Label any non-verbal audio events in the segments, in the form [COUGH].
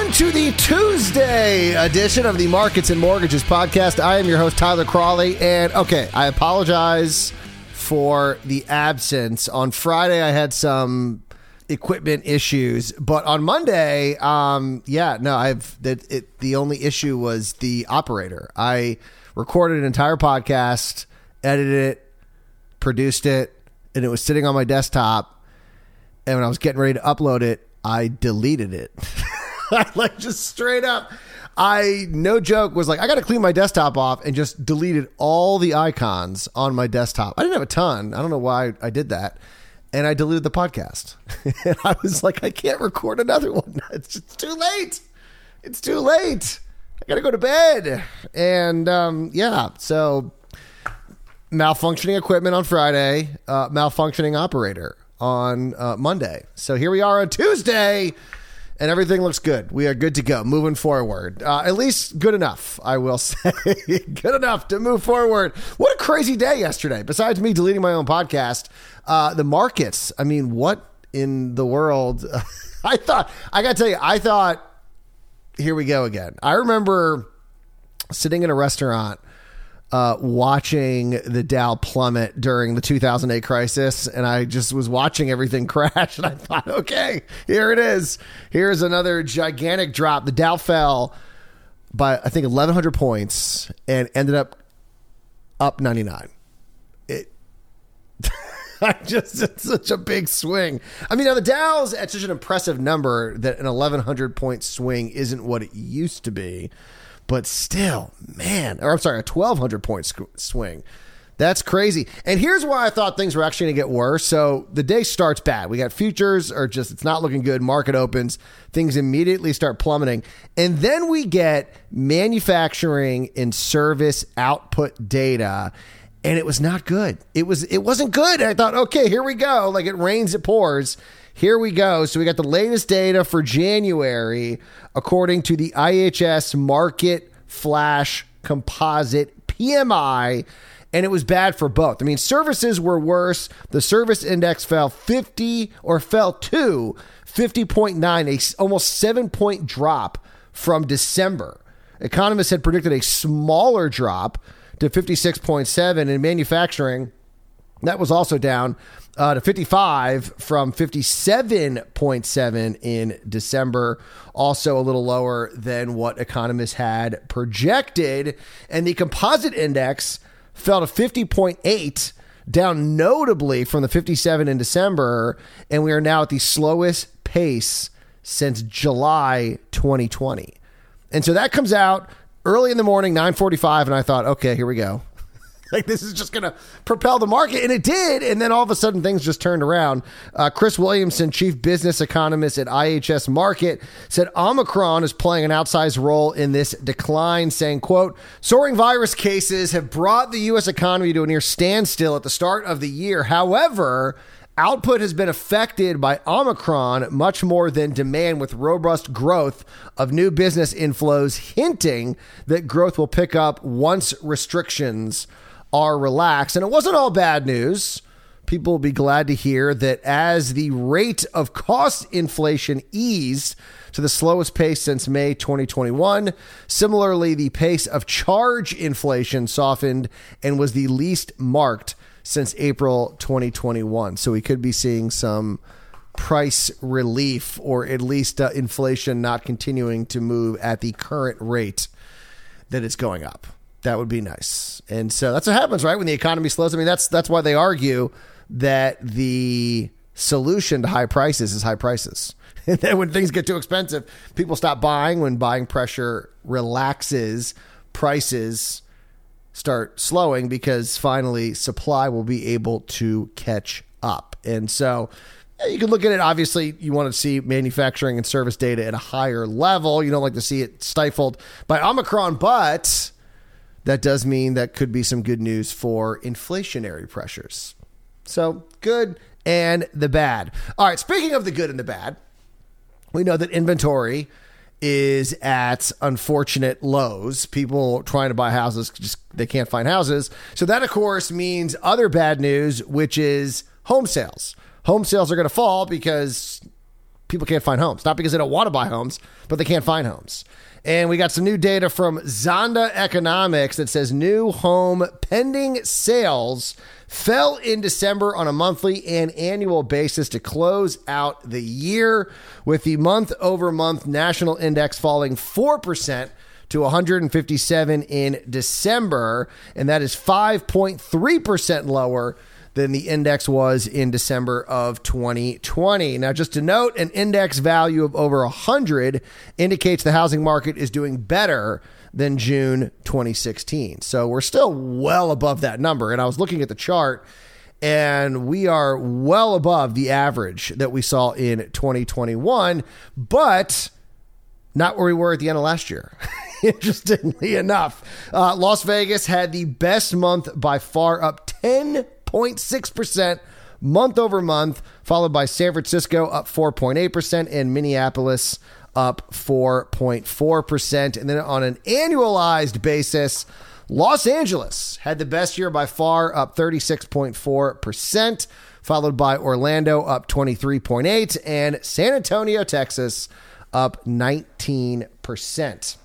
Everyone, to the Tuesday edition of the Markets and Mortgages podcast. I am your host, Tyler Crawley. And okay, I apologize for the absence. On Friday, I had some equipment issues, but on Monday, um, yeah, no, I've that it, the only issue was the operator. I recorded an entire podcast, edited it, produced it, and it was sitting on my desktop. And when I was getting ready to upload it, I deleted it. [LAUGHS] [LAUGHS] like just straight up. I no joke was like I got to clean my desktop off and just deleted all the icons on my desktop. I didn't have a ton. I don't know why I did that. And I deleted the podcast. [LAUGHS] and I was like I can't record another one. [LAUGHS] It's just too late. It's too late. I got to go to bed. And um, yeah, so malfunctioning equipment on Friday, uh, malfunctioning operator on uh, Monday. So here we are on Tuesday, and everything looks good. We are good to go, moving forward. Uh, at least good enough, I will [LAUGHS] say. good enough to move forward. What a crazy day yesterday. Besides me deleting my own podcast, uh, the markets. I mean, what in the world? [LAUGHS] I thought, I got to tell you, I thought, here we go again. I remember sitting in a restaurant uh, watching the Dow plummet during the 2008 crisis, and I just was watching everything [LAUGHS] crash, and I thought, okay, here it is. Here's another gigantic drop. The Dow fell by I think 1,100 points and ended up up 99. It. [LAUGHS] I just it's such a big swing. I mean, now the Dow's at such an impressive number that an 1100 point swing isn't what it used to be but still, man, or I'm sorry, a 1200 point swing. That's crazy. And here's why I thought things were actually going to get worse. So the day starts bad. We got futures are just, it's not looking good. Market opens, things immediately start plummeting. And then we get manufacturing and service output data. And it was not good. It was, it wasn't good. I thought, okay, here we go. Like it rains, it pours. Here we go. So we got the latest data for January according to the IHS Markit Flash Composite PMI and it was bad for both. I mean, services were worse. The service index fell 50 or fell to 50.9, a almost 7 point drop from December. Economists had predicted a smaller drop to 56.7 in manufacturing. That was also down uh, to 55 from 57.7 in December. Also a little lower than what economists had projected. And the composite index fell to 50.8, down notably from the 57 in December. And we are now at the slowest pace since July 2020. And so that comes out early in the morning, 945. And I thought, okay, here we go. [LAUGHS] like this is just going to propel the market, and it did. And then all of a sudden, things just turned around. Uh, Chris Williamson, chief business economist at IHS Markit, said Omicron is playing an outsized role in this decline, saying, "quote Soaring virus cases have brought the U.S. economy to a near standstill at the start of the year. However." Output has been affected by Omicron much more than demand, with robust growth of new business inflows hinting that growth will pick up once restrictions are relaxed. And it wasn't all bad news. People will be glad to hear that as the rate of cost inflation eased to the slowest pace since May 2021, similarly, the pace of charge inflation softened and was the least marked since April 2021. So we could be seeing some price relief or at least uh, inflation not continuing to move at the current rate that it's going up. That would be nice. And so that's what happens, right? When the economy slows. I mean, that's that's why they argue that the solution to high prices is high prices. [LAUGHS] And then when things get too expensive, people stop buying. When buying pressure relaxes, prices start slowing because finally supply will be able to catch up. And so you can look at it. Obviously, you want to see manufacturing and service data at a higher level. You don't like to see it stifled by Omicron, but that does mean that could be some good news for inflationary pressures. So, good and the bad. All right, speaking of the good and the bad, we know that inventory is at unfortunate lows. People trying to buy houses just they can't find houses. So that of course means other bad news, which is home sales. Home sales are going to fall because people can't find homes. Not because they don't want to buy homes, but they can't find homes. And we got some new data from Zonda Economics that says new home pending sales fell in December on a monthly and annual basis to close out the year, with the month over month national index falling 4% to 157 in December, and that is 5.3% lower than the index was in December of 2020. Now, just to note, an index value of over 100 indicates the housing market is doing better than June 2016. So we're still well above that number. And I was looking at the chart, and we are well above the average that we saw in 2021, but not where we were at the end of last year. [LAUGHS] Interestingly enough, uh, Las Vegas had the best month by far, up 10.6% month over month, followed by San Francisco up 4.8% and Minneapolis up 4.4%. And then on an annualized basis, Los Angeles had the best year by far, up 36.4%, followed by Orlando up 23.8 and San Antonio, Texas up 19%.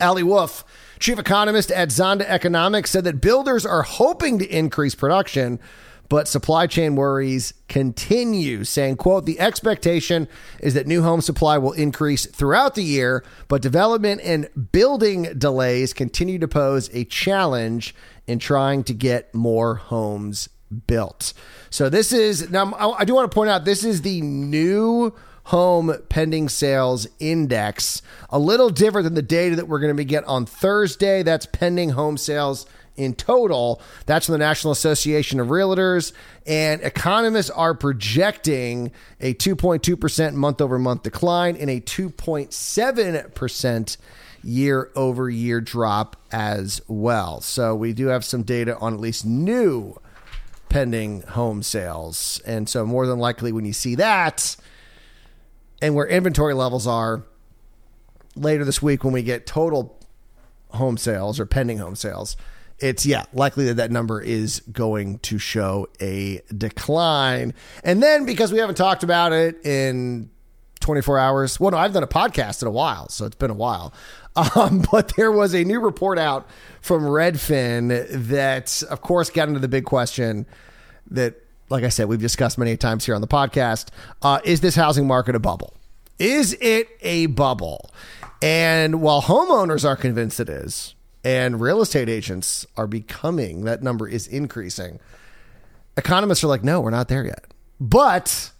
Ali Wolf, chief economist at Zonda Economics, said that builders are hoping to increase production but supply chain worries continue saying quote the expectation is that new home supply will increase throughout the year but development and building delays continue to pose a challenge in trying to get more homes built. So this is now i do want to point out this is the new home pending sales index a little different than the data that we're going to be get on thursday that's pending home sales in total. That's from the National Association of Realtors. And economists are projecting a 2.2% month over month decline and a 2.7% year over year drop as well. So we do have some data on at least new pending home sales. And so, more than likely, when you see that and where inventory levels are later this week, when we get total home sales or pending home sales, it's yeah likely that that number is going to show a decline. And then because we haven't talked about it in 24 hours well no i've done a podcast in a while so it's been a while. [LAUGHS] Um, but there was a new report out from redfin that of course got into the big question that like i said we've discussed many times here on the podcast uh, is this housing market a bubble is it a bubble and while homeowners are convinced it is and real estate agents are becoming that number is increasing. Economists are like, no, we're not there yet. But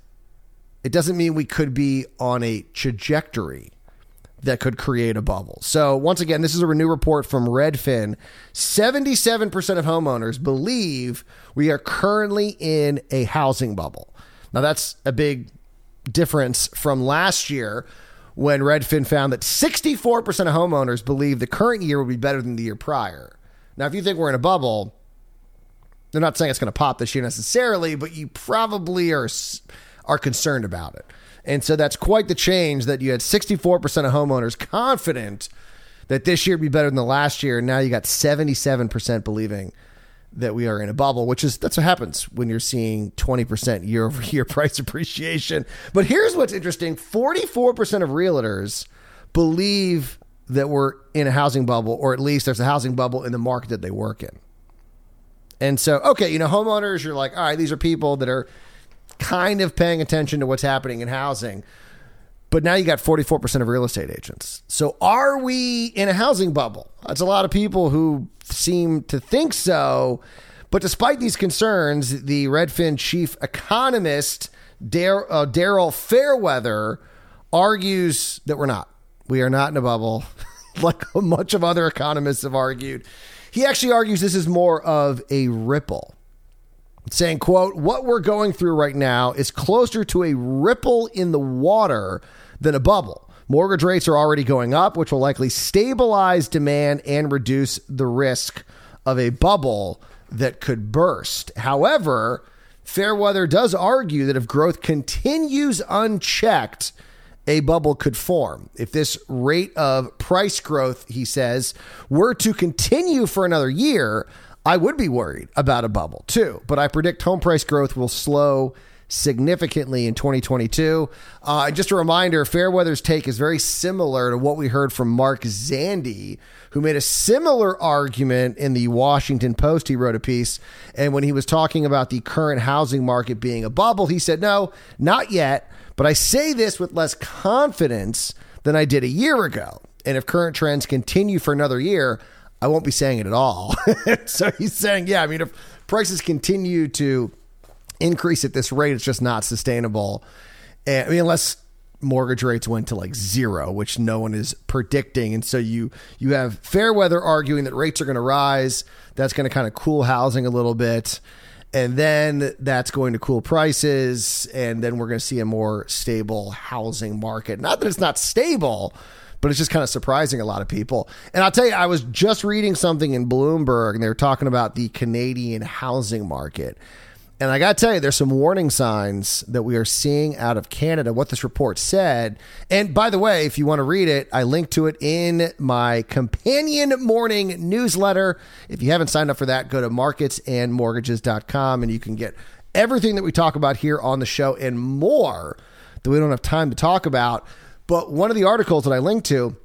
it doesn't mean we could be on a trajectory that could create a bubble. So, once again, this is a new report from Redfin. 77% of homeowners believe we are currently in a housing bubble. Now, that's a big difference from last year when Redfin found that 64% of homeowners believe the current year will be better than the year prior. Now, if you think we're in a bubble, they're not saying it's going to pop this year necessarily, but you probably are are concerned about it. And so that's quite the change that you had 64% of homeowners confident that this year would be better than the last year. And now you got 77% believing that we are in a bubble, which is that's what happens when you're seeing 20% year over year price appreciation. But here's what's interesting 44% of realtors believe that we're in a housing bubble, or at least there's a housing bubble in the market that they work in. And so, okay, you know, homeowners, you're like, all right, these are people that are kind of paying attention to what's happening in housing. But now you got 44% of real estate agents. So are we in a housing bubble? That's a lot of people who seem to think so. But despite these concerns, the Redfin chief economist, uh, Daryl Fairweather, argues that we're not. We are not in a bubble, [LAUGHS] like much of other economists have argued. He actually argues this is more of a ripple saying quote what we're going through right now is closer to a ripple in the water than a bubble. Mortgage rates are already going up, which will likely stabilize demand and reduce the risk of a bubble that could burst. However, Fairweather does argue that if growth continues unchecked, a bubble could form. If this rate of price growth, he says, were to continue for another year, I would be worried about a bubble too. But I predict home price growth will slow significantly in 2022. Uh, just a reminder Fairweather's take is very similar to what we heard from Mark Zandi, who made a similar argument in the Washington Post. He wrote a piece, and when he was talking about the current housing market being a bubble, he said, No, not yet, but I say this with less confidence than I did a year ago. And if current trends continue for another year, I won't be saying it at all. [LAUGHS] so he's saying, yeah, I mean, if prices continue to increase at this rate, it's just not sustainable. And, I mean, unless mortgage rates went to like zero, which no one is predicting. And so you you have Fairweather arguing that rates are going to rise. That's going to kind of cool housing a little bit. And then that's going to cool prices. And then we're going to see a more stable housing market. Not that it's not stable, but it's just kind of surprising a lot of people. And I'll tell you, I was just reading something in Bloomberg and they were talking about the Canadian housing market. And I got to tell you, there's some warning signs that we are seeing out of Canada, what this report said. And by the way, if you want to read it, I linked to it in my companion morning newsletter. If you haven't signed up for that, go to marketsandmortgages.com and you can get everything that we talk about here on the show and more that we don't have time to talk about. But one of the articles that I linked to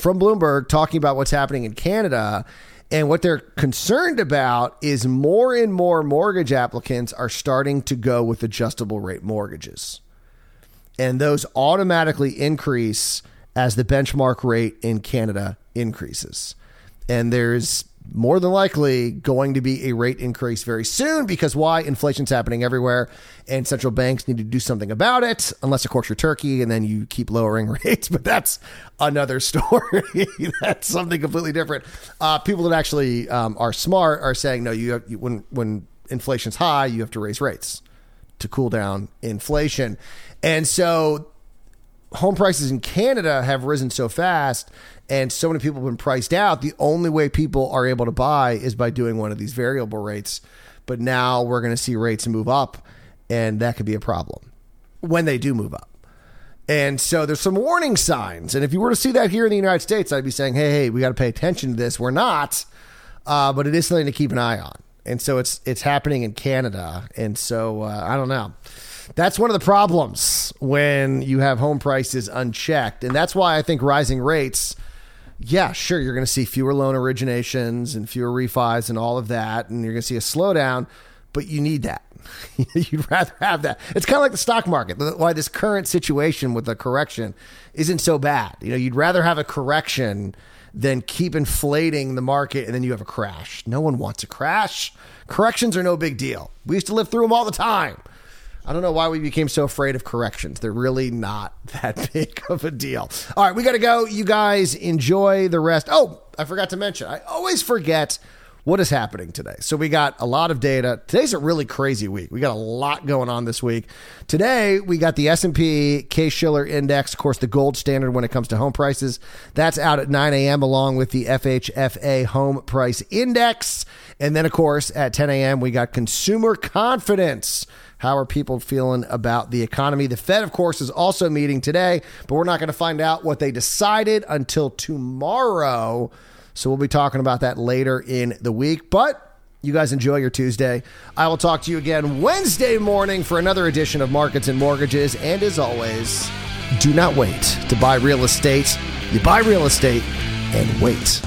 from Bloomberg talking about what's happening in Canada and what they're concerned about is more and more mortgage applicants are starting to go with adjustable rate mortgages. And those automatically increase as the benchmark rate in Canada increases. And there's more than likely going to be a rate increase very soon because why? Inflation's happening everywhere and central banks need to do something about it, unless, of course, you're Turkey and then you keep lowering [LAUGHS] rates. But that's another [LAUGHS] story. [LAUGHS] that's something completely different. Uh, people that actually um, are smart are saying, no, you, have, you when, when inflation's high, you have to raise rates to cool down inflation. And so home prices in Canada have risen so fast and so many people have been priced out. The only way people are able to buy is by doing one of these variable rates. But now we're going to see rates move up, and that could be a problem when they do move up. And so there's some warning signs. And if you were to see that here in the United States, I'd be saying, hey, hey, we got to pay attention to this. We're not, uh, but it is something to keep an eye on. And so it's it's happening in Canada. And so uh, I don't know. That's one of the problems when you have home prices unchecked. And that's why I think rising rates yeah, sure, you're going to see fewer loan originations and fewer refis and all of that, and you're going to see a slowdown, but you need that. [LAUGHS] You'd rather have that. It's kind of like the stock market. Why this current situation with the correction isn't so bad. You know, you'd rather have a correction than keep inflating the market and then you have a crash. No one wants a crash. Corrections are no big deal. We used to live through them all the time. I don't know why we became so afraid of corrections. They're really not [LAUGHS] that big of a deal. All right, we got to go. You guys enjoy the rest. Oh, I forgot to mention. I always forget what is happening today. So we got a lot of data. Today's a really crazy week. We got a lot going on this week. Today we got the S&P Case-Shiller Index, of course, the gold standard when it comes to home prices. That's out at 9 a.m. along with the FHFA Home Price Index. And then, of course, at 10 a.m. we got consumer confidence. How are people feeling about the economy? The Fed, of course, is also meeting today, but we're not going to find out what they decided until tomorrow. So we'll be talking about that later in the week. But you guys enjoy your Tuesday. I will talk to you again Wednesday morning for another edition of Markets and Mortgages. And as always, do not wait to buy real estate. You buy real estate and wait.